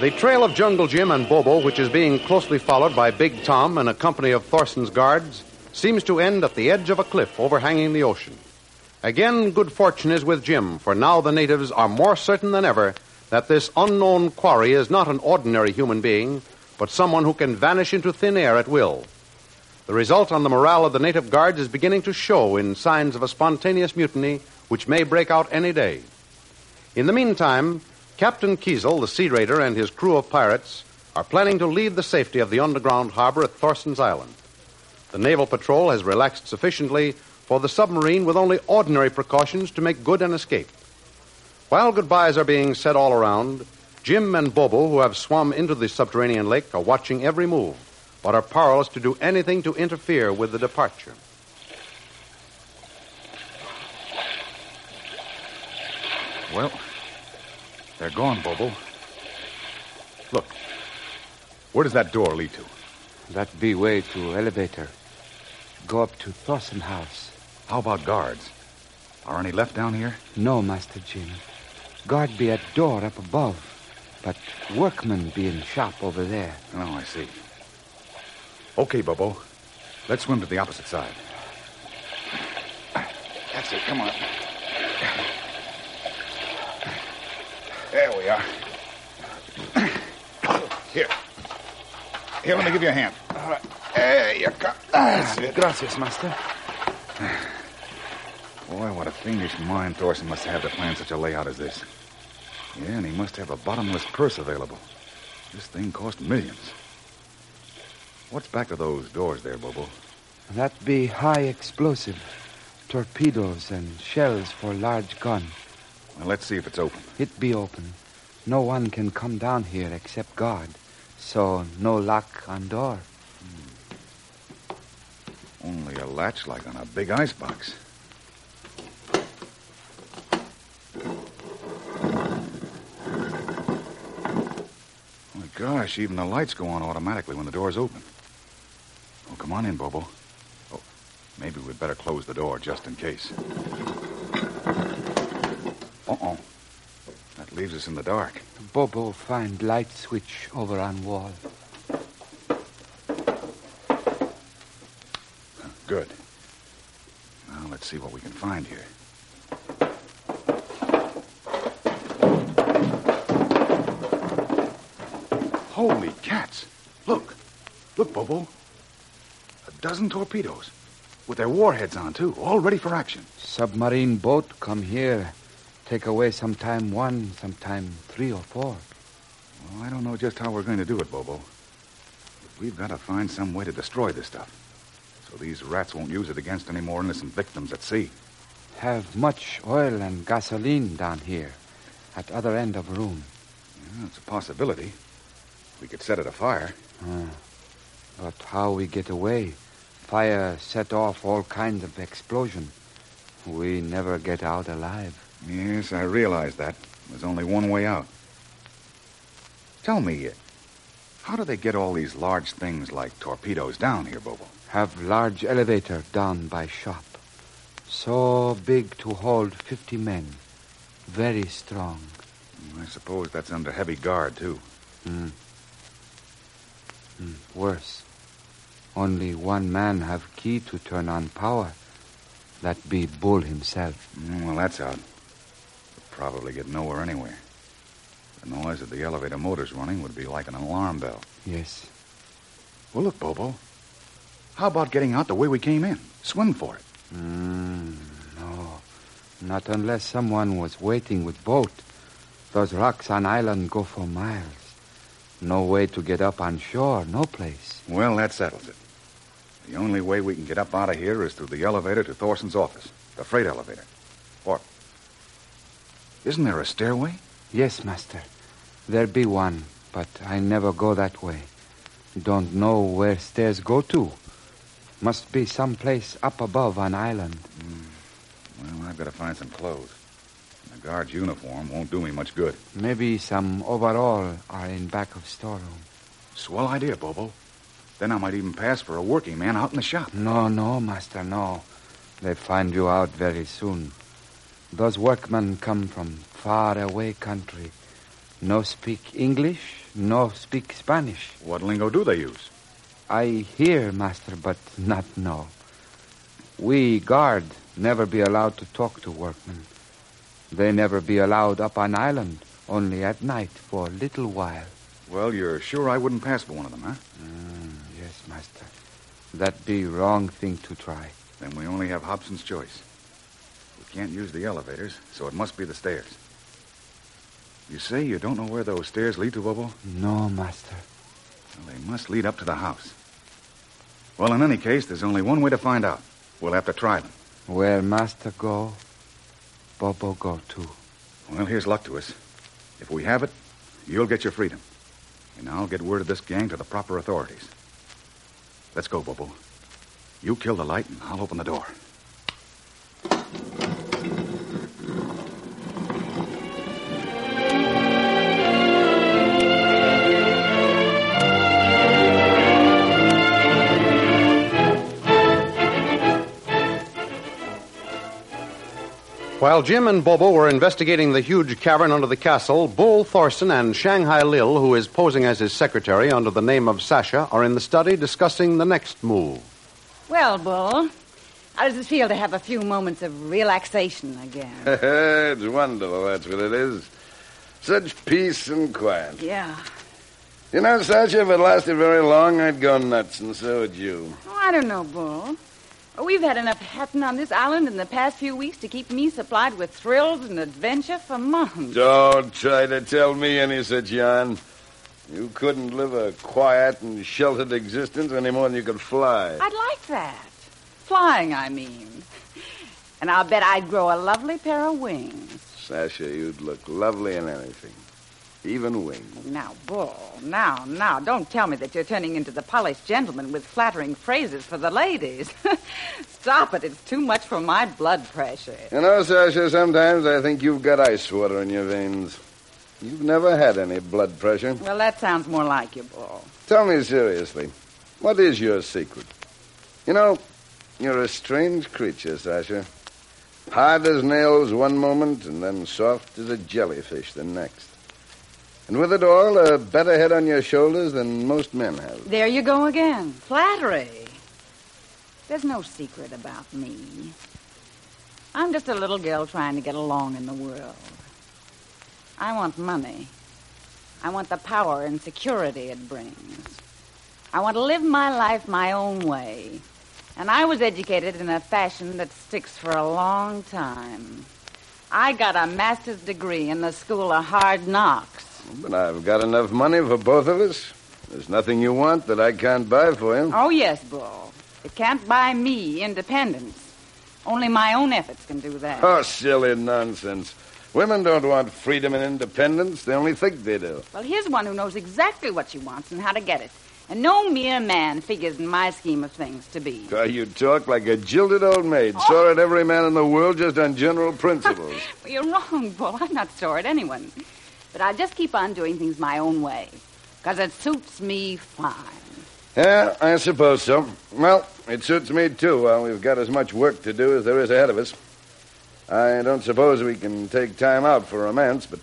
The trail of Jungle Jim and Bobo, which is being closely followed by Big Tom and a company of Thorson's guards, seems to end at the edge of a cliff overhanging the ocean. Again, good fortune is with Jim, for now the natives are more certain than ever that this unknown quarry is not an ordinary human being, but someone who can vanish into thin air at will. The result on the morale of the native guards is beginning to show in signs of a spontaneous mutiny which may break out any day. In the meantime, Captain Kiesel, the Sea Raider, and his crew of pirates are planning to leave the safety of the underground harbor at Thorson's Island. The naval patrol has relaxed sufficiently for the submarine with only ordinary precautions to make good an escape. While goodbyes are being said all around, Jim and Bobo, who have swum into the subterranean lake, are watching every move, but are powerless to do anything to interfere with the departure. Well, they're gone, Bobo. Look, where does that door lead to? That be way to elevator. Go up to Thorson House. How about guards? Are any left down here? No, Master Jim. Guard be at door up above, but workmen be in shop over there. Oh, I see. Okay, Bobo. Let's swim to the opposite side. That's it. Come on. There we are. Here. Here, let me give you a hand. All right. There you come. That's it. Gracias, Master. Boy, what a fiendish mind Thorson must have to plan such a layout as this. Yeah, and he must have a bottomless purse available. This thing cost millions. What's back of those doors there, Bobo? That be high explosive. Torpedoes and shells for large gun. Let's see if it's open. It be open. No one can come down here except God. So no lock on door. Hmm. Only a latch like on a big icebox. My gosh, even the lights go on automatically when the door's open. Oh, come on in, Bobo. Oh, maybe we'd better close the door just in case. Uh-oh. That leaves us in the dark. Bobo find light switch over on wall. Good. Now let's see what we can find here. Holy cats! Look. Look, Bobo. A dozen torpedoes. With their warheads on, too, all ready for action. Submarine boat come here. Take away sometime one, sometime three or four. Well, I don't know just how we're going to do it, Bobo. But we've got to find some way to destroy this stuff. So these rats won't use it against any more innocent victims at sea. Have much oil and gasoline down here. At other end of room. Yeah, it's a possibility. We could set it afire. Ah. But how we get away? Fire set off all kinds of explosion. We never get out alive. Yes, I realize that. There's only one way out. Tell me, uh, how do they get all these large things like torpedoes down here, Bobo? Have large elevator down by shop. So big to hold 50 men. Very strong. I suppose that's under heavy guard, too. Mm. Mm, worse. Only one man have key to turn on power. That be Bull himself. Mm, Well, that's out. Probably get nowhere anywhere. The noise of the elevator motors running would be like an alarm bell. Yes. Well, look, Bobo. How about getting out the way we came in? Swim for it. Mm, no. Not unless someone was waiting with boat. Those rocks on island go for miles. No way to get up on shore, no place. Well, that settles it. The only way we can get up out of here is through the elevator to Thorson's office, the freight elevator. Isn't there a stairway? Yes, master. There be one, but I never go that way. Don't know where stairs go to. Must be some place up above on island. Hmm. Well, I've got to find some clothes. A guard's uniform won't do me much good. Maybe some overall are in back of storeroom. Swell idea, Bobo. Then I might even pass for a working man out in the shop. No, no, master, no. They find you out very soon. Those workmen come from far away country. No speak English, no speak Spanish. What lingo do they use? I hear, master, but not know. We guard never be allowed to talk to workmen. They never be allowed up on island, only at night for a little while. Well, you're sure I wouldn't pass for one of them, huh? Mm, yes, master. That be wrong thing to try. Then we only have Hobson's choice. Can't use the elevators, so it must be the stairs. You say you don't know where those stairs lead to, Bobo? No, master. Well, they must lead up to the house. Well, in any case, there's only one way to find out. We'll have to try them. Where master go, Bobo go too. Well, here's luck to us. If we have it, you'll get your freedom. And I'll get word of this gang to the proper authorities. Let's go, Bobo. You kill the light, and I'll open the door. While Jim and Bobo were investigating the huge cavern under the castle, Bull Thorson and Shanghai Lil, who is posing as his secretary under the name of Sasha, are in the study discussing the next move. Well, Bull, how does it feel to have a few moments of relaxation again? it's wonderful, that's what it is. Such peace and quiet. yeah. You know, Sasha, if it lasted very long, I'd go nuts, and so would you. Oh, I don't know, Bull. We've had enough happening on this island in the past few weeks to keep me supplied with thrills and adventure for months. Don't try to tell me any such yarn. You couldn't live a quiet and sheltered existence any more than you could fly. I'd like that. Flying, I mean. And I'll bet I'd grow a lovely pair of wings. Sasha, you'd look lovely in anything. Even wings. Now, Bull, now, now, don't tell me that you're turning into the polished gentleman with flattering phrases for the ladies. Stop it. It's too much for my blood pressure. You know, Sasha, sometimes I think you've got ice water in your veins. You've never had any blood pressure. Well, that sounds more like you, Bull. Tell me seriously, what is your secret? You know, you're a strange creature, Sasha. Hard as nails one moment, and then soft as a jellyfish the next. And with it all, a better head on your shoulders than most men have. There you go again. Flattery. There's no secret about me. I'm just a little girl trying to get along in the world. I want money. I want the power and security it brings. I want to live my life my own way. And I was educated in a fashion that sticks for a long time. I got a master's degree in the School of Hard Knocks. But I've got enough money for both of us. There's nothing you want that I can't buy for you. Oh, yes, Bull. It can't buy me independence. Only my own efforts can do that. Oh, silly nonsense. Women don't want freedom and independence. They only think they do. Well, here's one who knows exactly what she wants and how to get it. And no mere man figures in my scheme of things to be. Oh, you talk like a jilted old maid. Oh. sore at every man in the world just on general principles. Well, you're wrong, Bull. I'm not sore at anyone. But I'll just keep on doing things my own way. Because it suits me fine. Yeah, I suppose so. Well, it suits me, too. While we've got as much work to do as there is ahead of us. I don't suppose we can take time out for romance, but,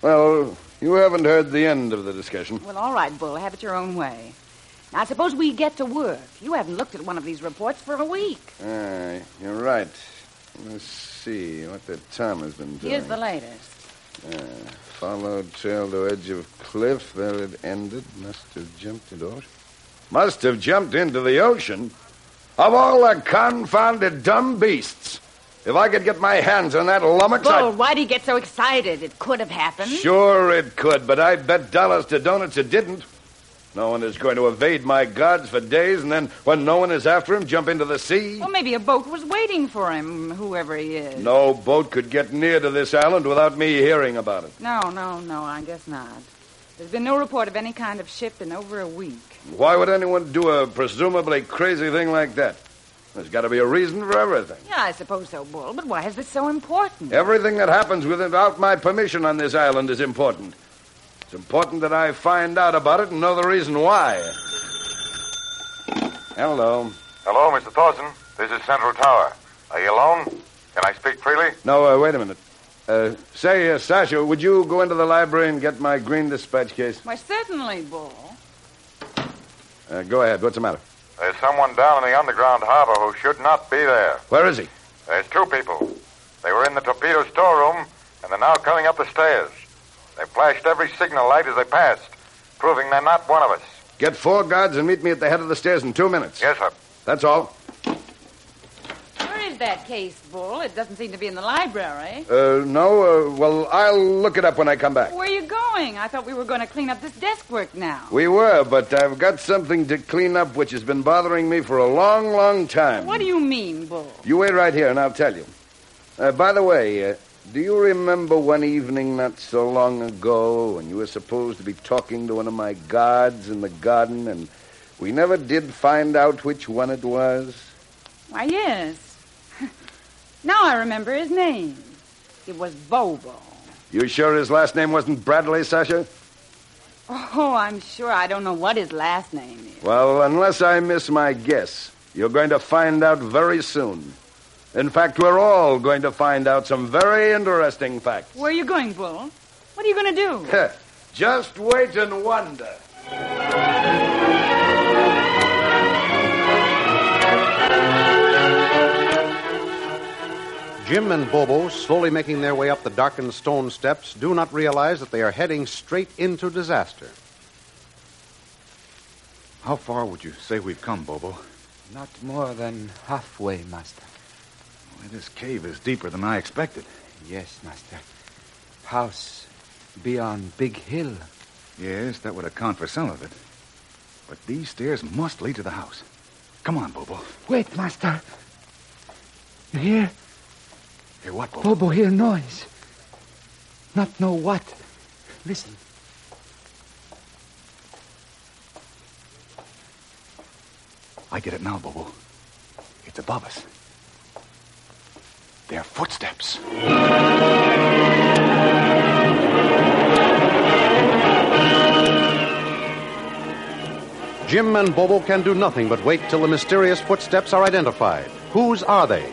well, you haven't heard the end of the discussion. Well, all right, Bull. Have it your own way. Now, suppose we get to work. You haven't looked at one of these reports for a week. Ah, you're right. Let's see what the Tom has been doing. Here's the latest. Uh, followed trail to edge of cliff. There it ended. Must have jumped it off. Must have jumped into the ocean. Of all the confounded dumb beasts. If I could get my hands on that lummox, Bull, I'd... why'd he get so excited? It could have happened. Sure it could, but I bet dollars to donuts it didn't. No one is going to evade my guards for days, and then when no one is after him, jump into the sea. Well, maybe a boat was waiting for him, whoever he is. No boat could get near to this island without me hearing about it. No, no, no, I guess not. There's been no report of any kind of ship in over a week. Why would anyone do a presumably crazy thing like that? There's got to be a reason for everything. Yeah, I suppose so, Bull, but why is this so important? Everything that happens without my permission on this island is important. It's important that I find out about it and know the reason why. Hello. Hello, Mr. Thorson. This is Central Tower. Are you alone? Can I speak freely? No, uh, wait a minute. Uh, say, uh, Sasha, would you go into the library and get my green dispatch case? Why, certainly, Bull. Uh, go ahead. What's the matter? There's someone down in the underground harbor who should not be there. Where is he? There's two people. They were in the torpedo storeroom, and they're now coming up the stairs. They flashed every signal light as they passed, proving they're not one of us. Get four guards and meet me at the head of the stairs in two minutes. Yes, sir. That's all. Is that case, Bull? It doesn't seem to be in the library. Uh, no? Uh, well, I'll look it up when I come back. Where are you going? I thought we were going to clean up this desk work now. We were, but I've got something to clean up which has been bothering me for a long, long time. What do you mean, Bull? You wait right here, and I'll tell you. Uh, by the way, uh, do you remember one evening not so long ago when you were supposed to be talking to one of my guards in the garden, and we never did find out which one it was? Why, yes. Now I remember his name. It was Bobo. You sure his last name wasn't Bradley, Sasha? Oh, I'm sure. I don't know what his last name is. Well, unless I miss my guess, you're going to find out very soon. In fact, we're all going to find out some very interesting facts. Where are you going, Bull? What are you going to do? Just wait and wonder. Jim and Bobo, slowly making their way up the darkened stone steps, do not realize that they are heading straight into disaster. How far would you say we've come, Bobo? Not more than halfway, Master. Why, this cave is deeper than I expected. Yes, Master. House beyond Big Hill. Yes, that would account for some of it. But these stairs must lead to the house. Come on, Bobo. Wait, Master. You hear? Hear what, Bobo? Bobo hear noise. Not know what. Listen. I get it now, Bobo. It's above us. They're footsteps. Jim and Bobo can do nothing but wait till the mysterious footsteps are identified. Whose are they?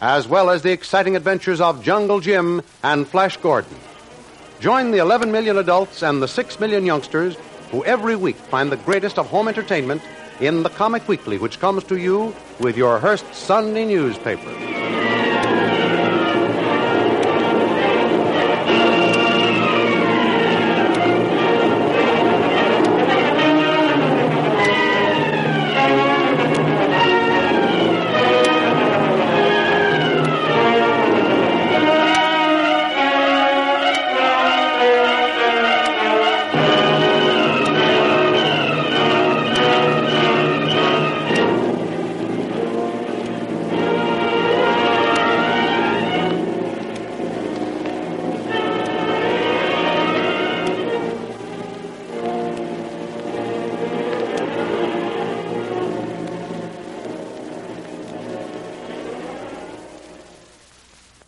as well as the exciting adventures of Jungle Jim and Flash Gordon. Join the 11 million adults and the 6 million youngsters who every week find the greatest of home entertainment in the Comic Weekly, which comes to you with your Hearst Sunday newspaper.